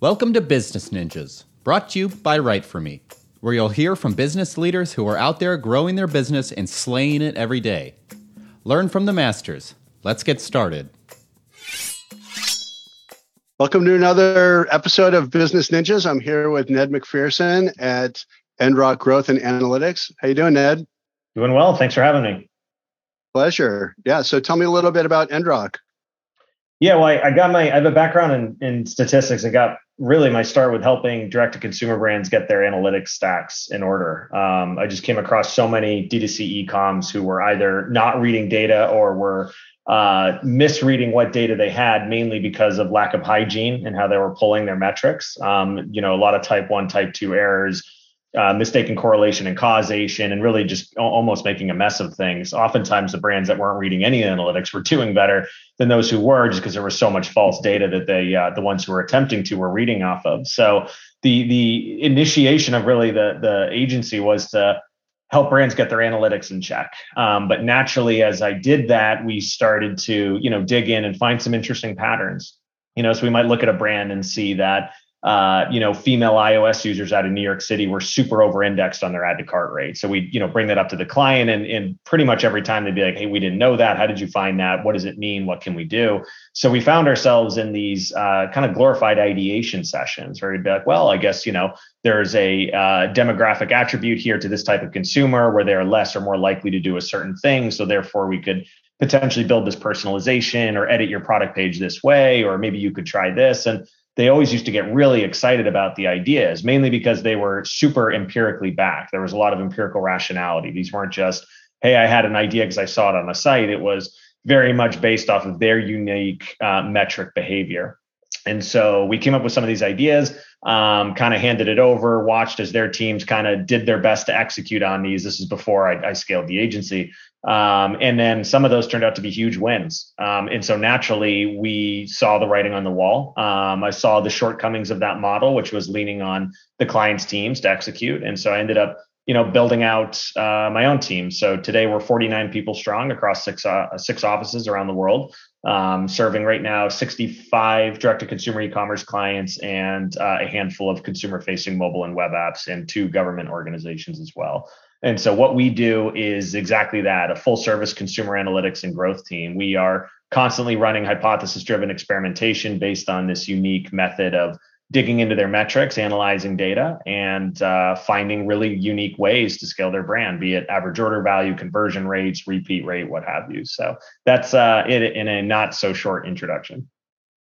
Welcome to Business Ninjas, brought to you by Write For Me, where you'll hear from business leaders who are out there growing their business and slaying it every day. Learn from the masters. Let's get started. Welcome to another episode of Business Ninjas. I'm here with Ned MacPherson at Endrock Growth and Analytics. How you doing, Ned? Doing well. Thanks for having me. Pleasure. Yeah. So tell me a little bit about Endrock. Yeah, well, I, I, got my I have a background in, in statistics. I got really my start with helping direct to consumer brands get their analytics stacks in order. Um, I just came across so many D2C ecoms who were either not reading data or were uh, misreading what data they had, mainly because of lack of hygiene and how they were pulling their metrics. Um, you know, a lot of type one, type two errors uh, mistaken correlation and causation, and really just almost making a mess of things. Oftentimes, the brands that weren't reading any analytics were doing better than those who were, just because there was so much false data that they, uh, the ones who were attempting to, were reading off of. So the the initiation of really the the agency was to help brands get their analytics in check. Um, but naturally, as I did that, we started to you know dig in and find some interesting patterns. You know, so we might look at a brand and see that uh, you know, female iOS users out of New York City were super over indexed on their add to cart rate. So we, you know, bring that up to the client and, and pretty much every time they'd be like, Hey, we didn't know that. How did you find that? What does it mean? What can we do? So we found ourselves in these uh, kind of glorified ideation sessions where we'd be like, well, I guess, you know, there's a uh, demographic attribute here to this type of consumer where they're less or more likely to do a certain thing. So therefore we could potentially build this personalization or edit your product page this way, or maybe you could try this. And they always used to get really excited about the ideas, mainly because they were super empirically backed. There was a lot of empirical rationality. These weren't just, hey, I had an idea because I saw it on a site. It was very much based off of their unique uh, metric behavior. And so we came up with some of these ideas, um, kind of handed it over, watched as their teams kind of did their best to execute on these. This is before I, I scaled the agency. Um, and then some of those turned out to be huge wins. Um, and so naturally, we saw the writing on the wall. Um, I saw the shortcomings of that model, which was leaning on the client's teams to execute. And so I ended up, you know, building out uh, my own team. So today we're 49 people strong across six uh, six offices around the world, um, serving right now 65 direct-to-consumer e-commerce clients and uh, a handful of consumer-facing mobile and web apps, and two government organizations as well. And so what we do is exactly that, a full service consumer analytics and growth team. We are constantly running hypothesis driven experimentation based on this unique method of digging into their metrics, analyzing data, and uh, finding really unique ways to scale their brand, be it average order value, conversion rates, repeat rate, what have you. So that's uh, it in a not so short introduction.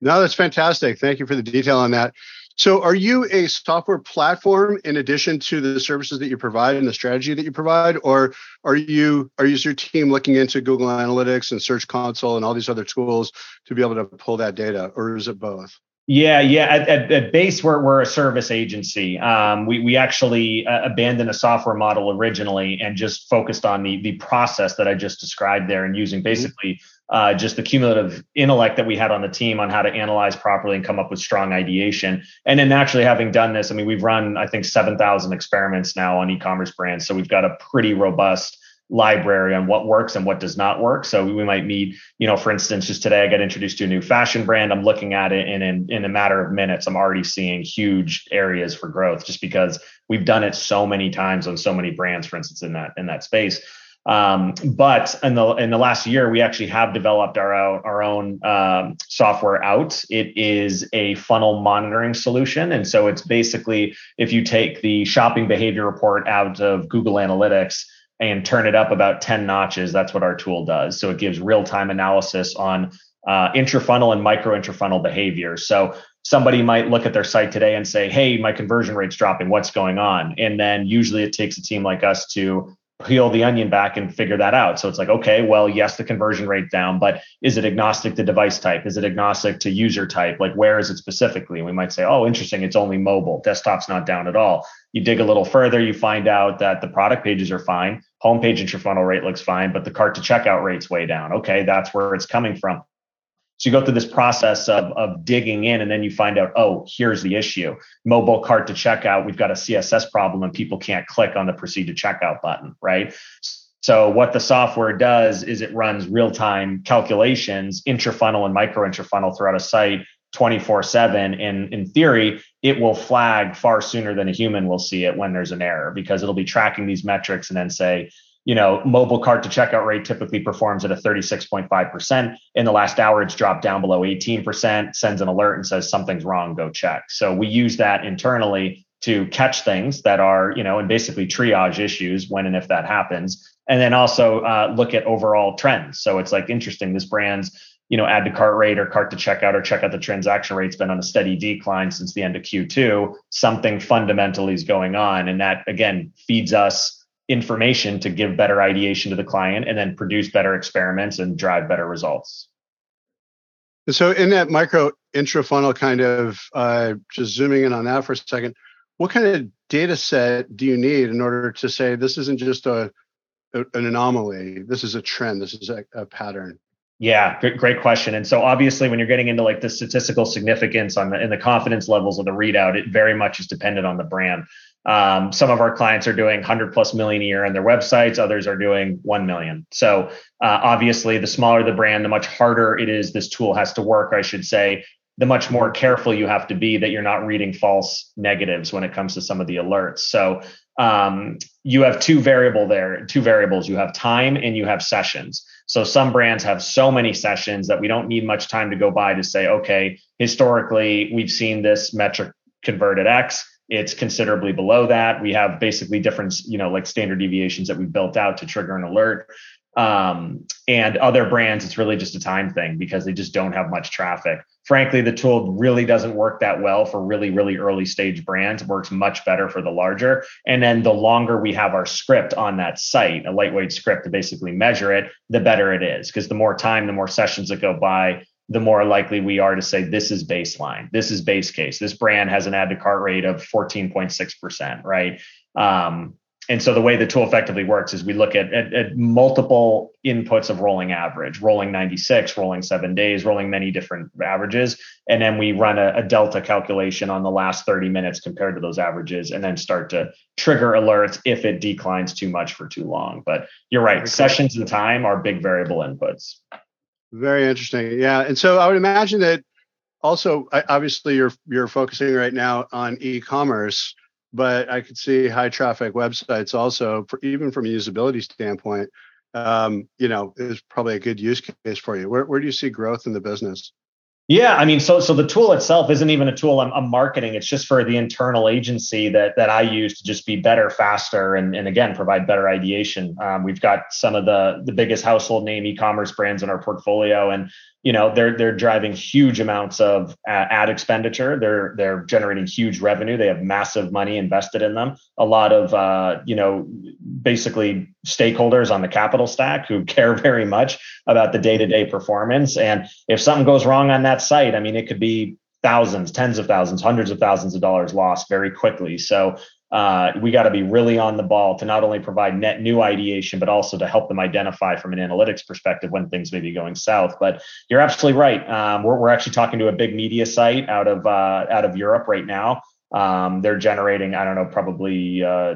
No, that's fantastic. Thank you for the detail on that. So, are you a software platform in addition to the services that you provide and the strategy that you provide, or are you are you your team looking into Google Analytics and Search Console and all these other tools to be able to pull that data, or is it both? Yeah, yeah. At, at, at, base, we're, we're a service agency. Um, we we actually uh, abandoned a software model originally and just focused on the the process that I just described there, and using mm-hmm. basically uh, just the cumulative intellect that we had on the team on how to analyze properly and come up with strong ideation. And then naturally, having done this, I mean, we've run I think seven thousand experiments now on e-commerce brands, so we've got a pretty robust library on what works and what does not work. So we might meet, you know, for instance, just today I got introduced to a new fashion brand. I'm looking at it and in, in a matter of minutes, I'm already seeing huge areas for growth just because we've done it so many times on so many brands, for instance, in that in that space. Um, but in the in the last year, we actually have developed our own, our own um, software out. It is a funnel monitoring solution, and so it's basically if you take the shopping behavior report out of Google Analytics and turn it up about 10 notches. That's what our tool does. So it gives real time analysis on uh, intrafunnel and micro intrafunnel behavior. So somebody might look at their site today and say, Hey, my conversion rate's dropping. What's going on? And then usually it takes a team like us to peel the onion back and figure that out. So it's like, okay, well, yes, the conversion rate down, but is it agnostic to device type? Is it agnostic to user type? Like, where is it specifically? And we might say, oh, interesting, it's only mobile. Desktop's not down at all. You dig a little further, you find out that the product pages are fine. Homepage intrafunnel rate looks fine, but the cart to checkout rate's way down. Okay, that's where it's coming from. So you go through this process of, of digging in and then you find out, oh, here's the issue. Mobile cart to checkout, we've got a CSS problem and people can't click on the proceed to checkout button, right? So what the software does is it runs real-time calculations, intrafunnel and micro intrafunnel throughout a site 24 7 and in theory it will flag far sooner than a human will see it when there's an error because it'll be tracking these metrics and then say you know mobile cart to checkout rate typically performs at a 36.5% in the last hour it's dropped down below 18% sends an alert and says something's wrong go check. So we use that internally to catch things that are you know and basically triage issues when and if that happens. And then also uh, look at overall trends. So it's like interesting this brand's you know, add to cart rate or cart to checkout or checkout the transaction rate's been on a steady decline since the end of Q2, something fundamentally is going on. And that again feeds us information to give better ideation to the client and then produce better experiments and drive better results. So in that micro intrafunnel kind of uh, just zooming in on that for a second, what kind of data set do you need in order to say this isn't just a, an anomaly, this is a trend, this is a, a pattern? Yeah, great, great question. And so obviously, when you're getting into like the statistical significance on the and the confidence levels of the readout, it very much is dependent on the brand. Um, some of our clients are doing 100 plus million a year on their websites. Others are doing 1 million. So uh, obviously, the smaller the brand, the much harder it is. This tool has to work. I should say, the much more careful you have to be that you're not reading false negatives when it comes to some of the alerts. So um, you have two variable there, two variables. You have time and you have sessions. So some brands have so many sessions that we don't need much time to go by to say, okay, historically we've seen this metric converted X. It's considerably below that. We have basically different, you know, like standard deviations that we built out to trigger an alert. Um, and other brands, it's really just a time thing because they just don't have much traffic. Frankly, the tool really doesn't work that well for really, really early stage brands. It works much better for the larger. And then the longer we have our script on that site, a lightweight script to basically measure it, the better it is. Because the more time, the more sessions that go by, the more likely we are to say this is baseline, this is base case. This brand has an add to cart rate of 14.6%, right? Um, and so the way the tool effectively works is we look at, at, at, multiple inputs of rolling average, rolling 96, rolling seven days, rolling many different averages. And then we run a, a, delta calculation on the last 30 minutes compared to those averages and then start to trigger alerts if it declines too much for too long. But you're right, okay. sessions and time are big variable inputs. Very interesting. Yeah. And so I would imagine that also, obviously, you're you're focusing right now on e-commerce but I could see high traffic websites also, for, even from a usability standpoint, um, you know, is probably a good use case for you. Where, where do you see growth in the business? Yeah, I mean, so so the tool itself isn't even a tool I'm, I'm, marketing. It's just for the internal agency that that I use to just be better, faster, and and again provide better ideation. Um, we've got some of the the biggest household name e-commerce brands in our portfolio, and you know they're they're driving huge amounts of uh, ad expenditure. They're they're generating huge revenue. They have massive money invested in them. A lot of uh, you know basically stakeholders on the capital stack who care very much about the day-to-day performance. And if something goes wrong on that site i mean it could be thousands tens of thousands hundreds of thousands of dollars lost very quickly. So uh, we got to be really on the ball to not only provide net new ideation, but also to help them identify from an analytics perspective when things may be going south. But you're absolutely right. Um, we're, we're actually talking to a big media site out of uh, out of Europe right now. Um, they're generating, I don't know, probably uh,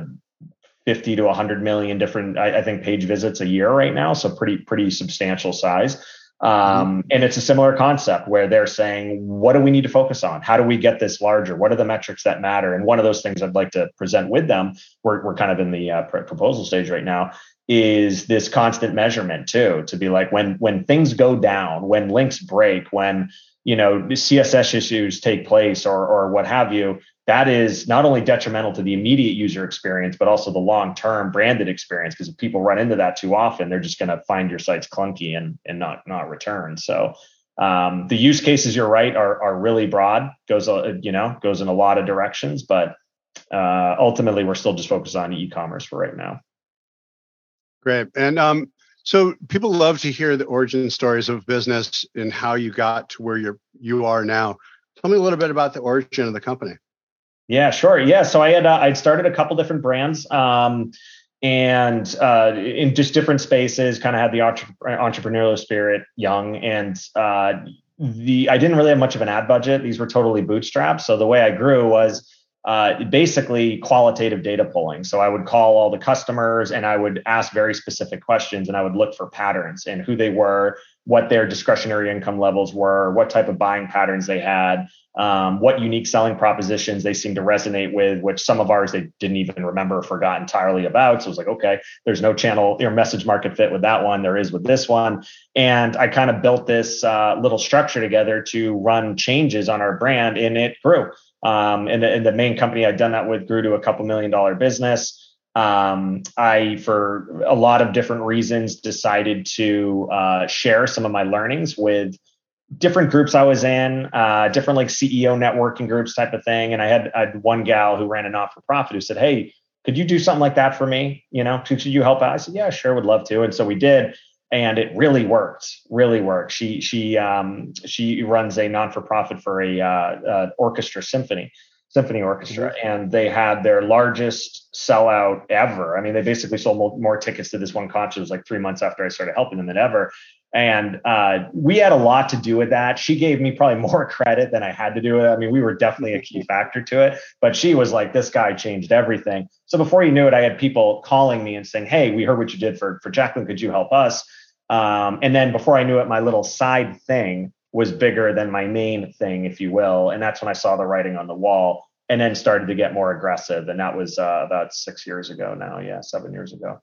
50 to 100 million different, I, I, think, page visits a year right now. So pretty pretty substantial size. Um, mm-hmm. and it's a similar concept where they're saying, what do we need to focus on? How do we get this larger? What are the metrics that matter? And one of those things I'd like to present with them, we're, we're kind of in the uh, proposal stage right now, is this constant measurement too, to be like when when things go down, when links break, when you know CSS issues take place or or what have you, that is not only detrimental to the immediate user experience, but also the long term branded experience. Because if people run into that too often, they're just going to find your sites clunky and, and not, not return. So um, the use cases, you're right, are, are really broad, goes, uh, you know, goes in a lot of directions, but uh, ultimately we're still just focused on e-commerce for right now. Great. And um, so people love to hear the origin stories of business and how you got to where you're, you are now. Tell me a little bit about the origin of the company. Yeah, sure. Yeah, so I had uh, I'd started a couple different brands, um, and uh, in just different spaces. Kind of had the entre- entrepreneurial spirit, young, and uh, the I didn't really have much of an ad budget. These were totally bootstrapped. So the way I grew was uh, basically qualitative data pulling. So I would call all the customers and I would ask very specific questions and I would look for patterns and who they were, what their discretionary income levels were, what type of buying patterns they had, um, what unique selling propositions they seemed to resonate with, which some of ours they didn't even remember or forgot entirely about. So it was like, okay, there's no channel or message market fit with that one. There is with this one. And I kind of built this uh, little structure together to run changes on our brand, and it grew. Um, and, the, and the main company I'd done that with grew to a couple million dollar business. Um, I, for a lot of different reasons, decided to uh, share some of my learnings with different groups I was in, uh, different like CEO networking groups type of thing. And I had, I had one gal who ran a not for profit who said, Hey, could you do something like that for me? You know, could you help out? I said, Yeah, sure, would love to. And so we did. And it really worked, really worked. She she um, she runs a non for profit for a uh, uh, orchestra symphony symphony orchestra, mm-hmm. and they had their largest sellout ever. I mean, they basically sold more, more tickets to this one concert. It was like three months after I started helping them than ever. And uh, we had a lot to do with that. She gave me probably more credit than I had to do with it. I mean, we were definitely a key factor to it, but she was like, this guy changed everything. So before you knew it, I had people calling me and saying, Hey, we heard what you did for, for Jacqueline. Could you help us? Um, and then before I knew it, my little side thing was bigger than my main thing, if you will. And that's when I saw the writing on the wall and then started to get more aggressive. And that was uh, about six years ago now. Yeah, seven years ago.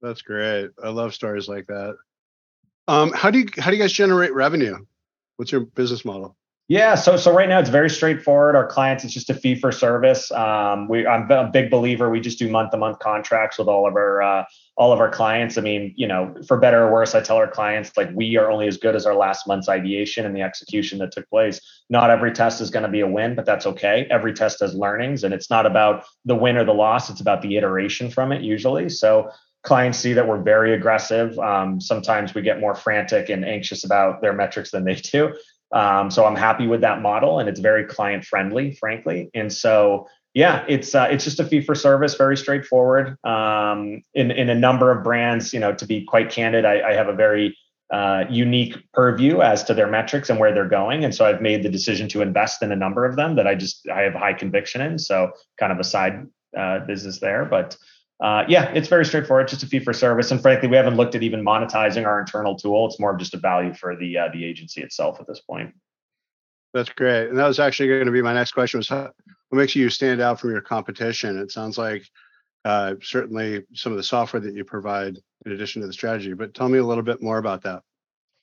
That's great. I love stories like that. Um, how do you how do you guys generate revenue? What's your business model? Yeah, so so right now it's very straightforward. Our clients, it's just a fee for service. Um, we, I'm a big believer. We just do month to month contracts with all of our uh, all of our clients. I mean, you know, for better or worse, I tell our clients like we are only as good as our last month's ideation and the execution that took place. Not every test is going to be a win, but that's okay. Every test has learnings, and it's not about the win or the loss. It's about the iteration from it usually. So clients see that we're very aggressive. Um, sometimes we get more frantic and anxious about their metrics than they do. Um, so I'm happy with that model, and it's very client friendly, frankly. And so yeah, it's uh, it's just a fee for service, very straightforward. Um, in in a number of brands, you know, to be quite candid, I, I have a very uh, unique purview as to their metrics and where they're going, and so I've made the decision to invest in a number of them that I just I have high conviction in. So kind of a side uh, business there, but uh, yeah, it's very straightforward, just a fee for service. And frankly, we haven't looked at even monetizing our internal tool. It's more of just a value for the uh, the agency itself at this point. That's great. And that was actually going to be my next question: was how, what makes you stand out from your competition? It sounds like uh, certainly some of the software that you provide in addition to the strategy. But tell me a little bit more about that.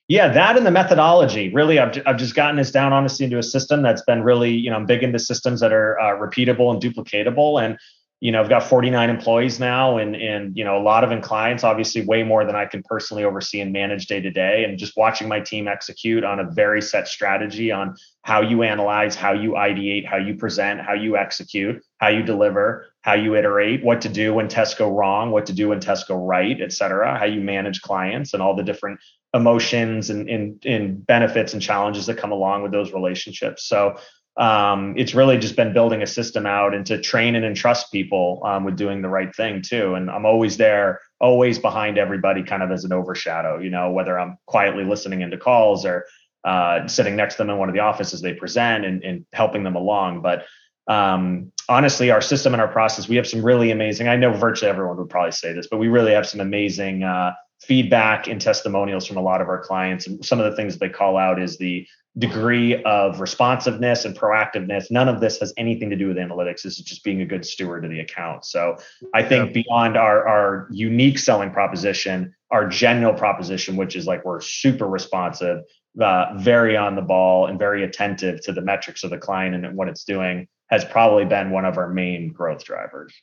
Yeah, that and the methodology. Really, I've, I've just gotten this down honestly into a system that's been really, you know, I'm big into systems that are uh, repeatable and duplicatable. And you know, I've got 49 employees now and, and, you know, a lot of in clients, obviously way more than I can personally oversee and manage day to day. And just watching my team execute on a very set strategy on how you analyze, how you ideate, how you present, how you execute, how you deliver, how you iterate, what to do when tests go wrong, what to do when tests go right, et cetera, how you manage clients and all the different emotions and, and, and benefits and challenges that come along with those relationships. So um, it's really just been building a system out and to train and entrust people um, with doing the right thing too. And I'm always there, always behind everybody, kind of as an overshadow. You know, whether I'm quietly listening into calls or uh, sitting next to them in one of the offices they present and, and helping them along. But um, honestly, our system and our process, we have some really amazing. I know virtually everyone would probably say this, but we really have some amazing uh, feedback and testimonials from a lot of our clients. And some of the things they call out is the degree of responsiveness and proactiveness. None of this has anything to do with analytics. This is just being a good steward of the account. So I think yeah. beyond our, our unique selling proposition, our general proposition, which is like we're super responsive, uh, very on the ball, and very attentive to the metrics of the client and what it's doing, has probably been one of our main growth drivers.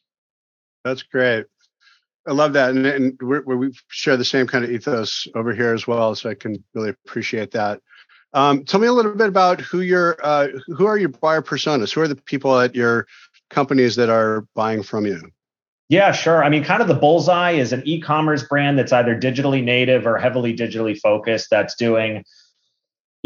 That's great. I love that, and, and we share the same kind of ethos over here as well. So I can really appreciate that. Um, tell me a little bit about who your uh, who are your buyer personas? Who are the people at your companies that are buying from you? Yeah, sure. I mean, kind of the bullseye is an e-commerce brand that's either digitally native or heavily digitally focused. That's doing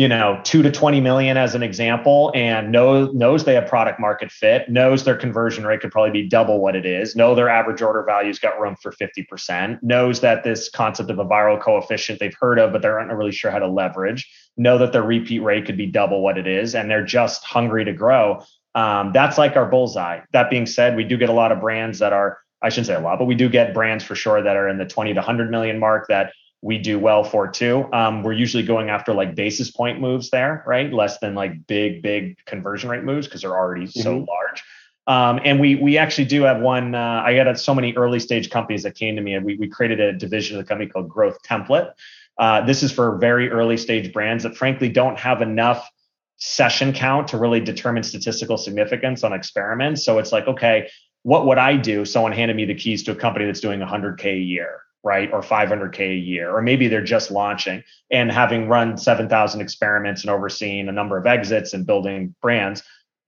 you know, two to 20 million as an example, and knows knows they have product market fit, knows their conversion rate could probably be double what it is, know their average order value's got room for 50%, knows that this concept of a viral coefficient they've heard of, but they're not really sure how to leverage, know that their repeat rate could be double what it is, and they're just hungry to grow. Um, that's like our bullseye. That being said, we do get a lot of brands that are, I shouldn't say a lot, but we do get brands for sure that are in the 20 to 100 million mark that we do well for too. Um, we're usually going after like basis point moves there, right? Less than like big, big conversion rate moves because they're already mm-hmm. so large. Um, and we we actually do have one. Uh, I got so many early stage companies that came to me, and we we created a division of the company called Growth Template. Uh, this is for very early stage brands that frankly don't have enough session count to really determine statistical significance on experiments. So it's like, okay, what would I do? Someone handed me the keys to a company that's doing 100k a year, right, or 500k a year, or maybe they're just launching and having run 7,000 experiments and overseeing a number of exits and building brands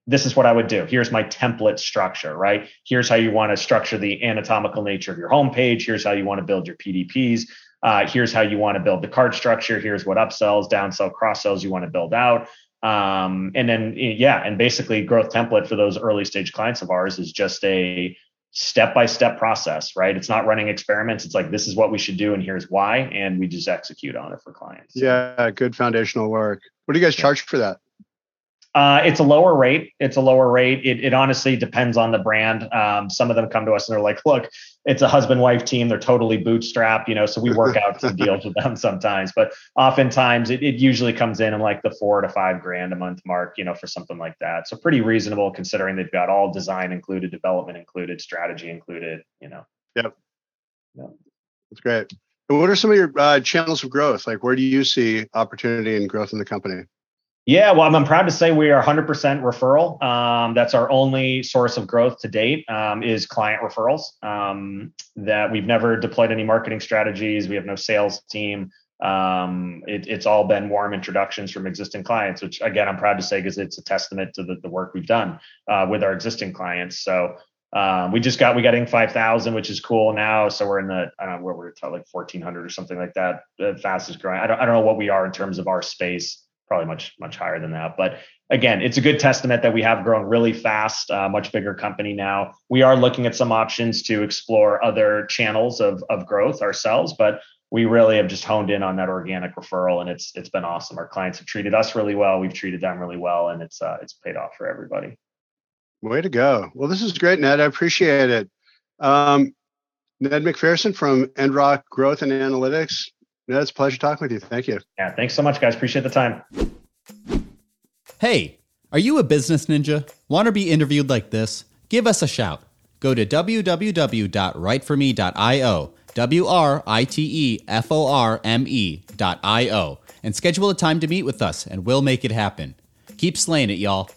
this is what I would do. Here's my template structure, right? Here's how you want to structure the anatomical nature of your homepage. Here's how you want to build your PDPs. Uh, here's how you want to build the card structure. Here's what upsells, downsell, cross sells you want to build out. Um, and then, yeah, and basically, growth template for those early stage clients of ours is just a step by step process, right? It's not running experiments. It's like, this is what we should do, and here's why. And we just execute on it for clients. Yeah, good foundational work. What do you guys charge for that? Uh, it's a lower rate. It's a lower rate. It, it honestly depends on the brand. Um, some of them come to us and they're like, look, it's a husband wife team. They're totally bootstrapped, you know, so we work out some deals with them sometimes. But oftentimes it, it usually comes in in like the four to five grand a month mark, you know, for something like that. So pretty reasonable considering they've got all design included, development included, strategy included, you know. Yep. Yep. That's great. And what are some of your uh, channels of growth? Like, where do you see opportunity and growth in the company? Yeah, well, I'm, I'm, proud to say we are 100% referral. Um, that's our only source of growth to date um, is client referrals. Um, that we've never deployed any marketing strategies. We have no sales team. Um, it, it's all been warm introductions from existing clients, which again I'm proud to say because it's a testament to the, the work we've done uh, with our existing clients. So um, we just got we got Inc 5000, which is cool now. So we're in the I don't know where we're at like 1400 or something like that. The fastest growing. I don't I don't know what we are in terms of our space probably much much higher than that. But again, it's a good testament that we have grown really fast, uh, much bigger company now. We are looking at some options to explore other channels of of growth ourselves, but we really have just honed in on that organic referral, and it's it's been awesome. Our clients have treated us really well. We've treated them really well, and it's uh, it's paid off for everybody. Way to go! Well, this is great, Ned. I appreciate it. Um, Ned MacPherson from Endrock Growth and Analytics. Yeah, it's a pleasure talking with you. Thank you. Yeah, thanks so much, guys. Appreciate the time. Hey, are you a business ninja? Want to be interviewed like this? Give us a shout. Go to www.writeforme.io, W R I T E F O R M E.io, and schedule a time to meet with us, and we'll make it happen. Keep slaying it, y'all.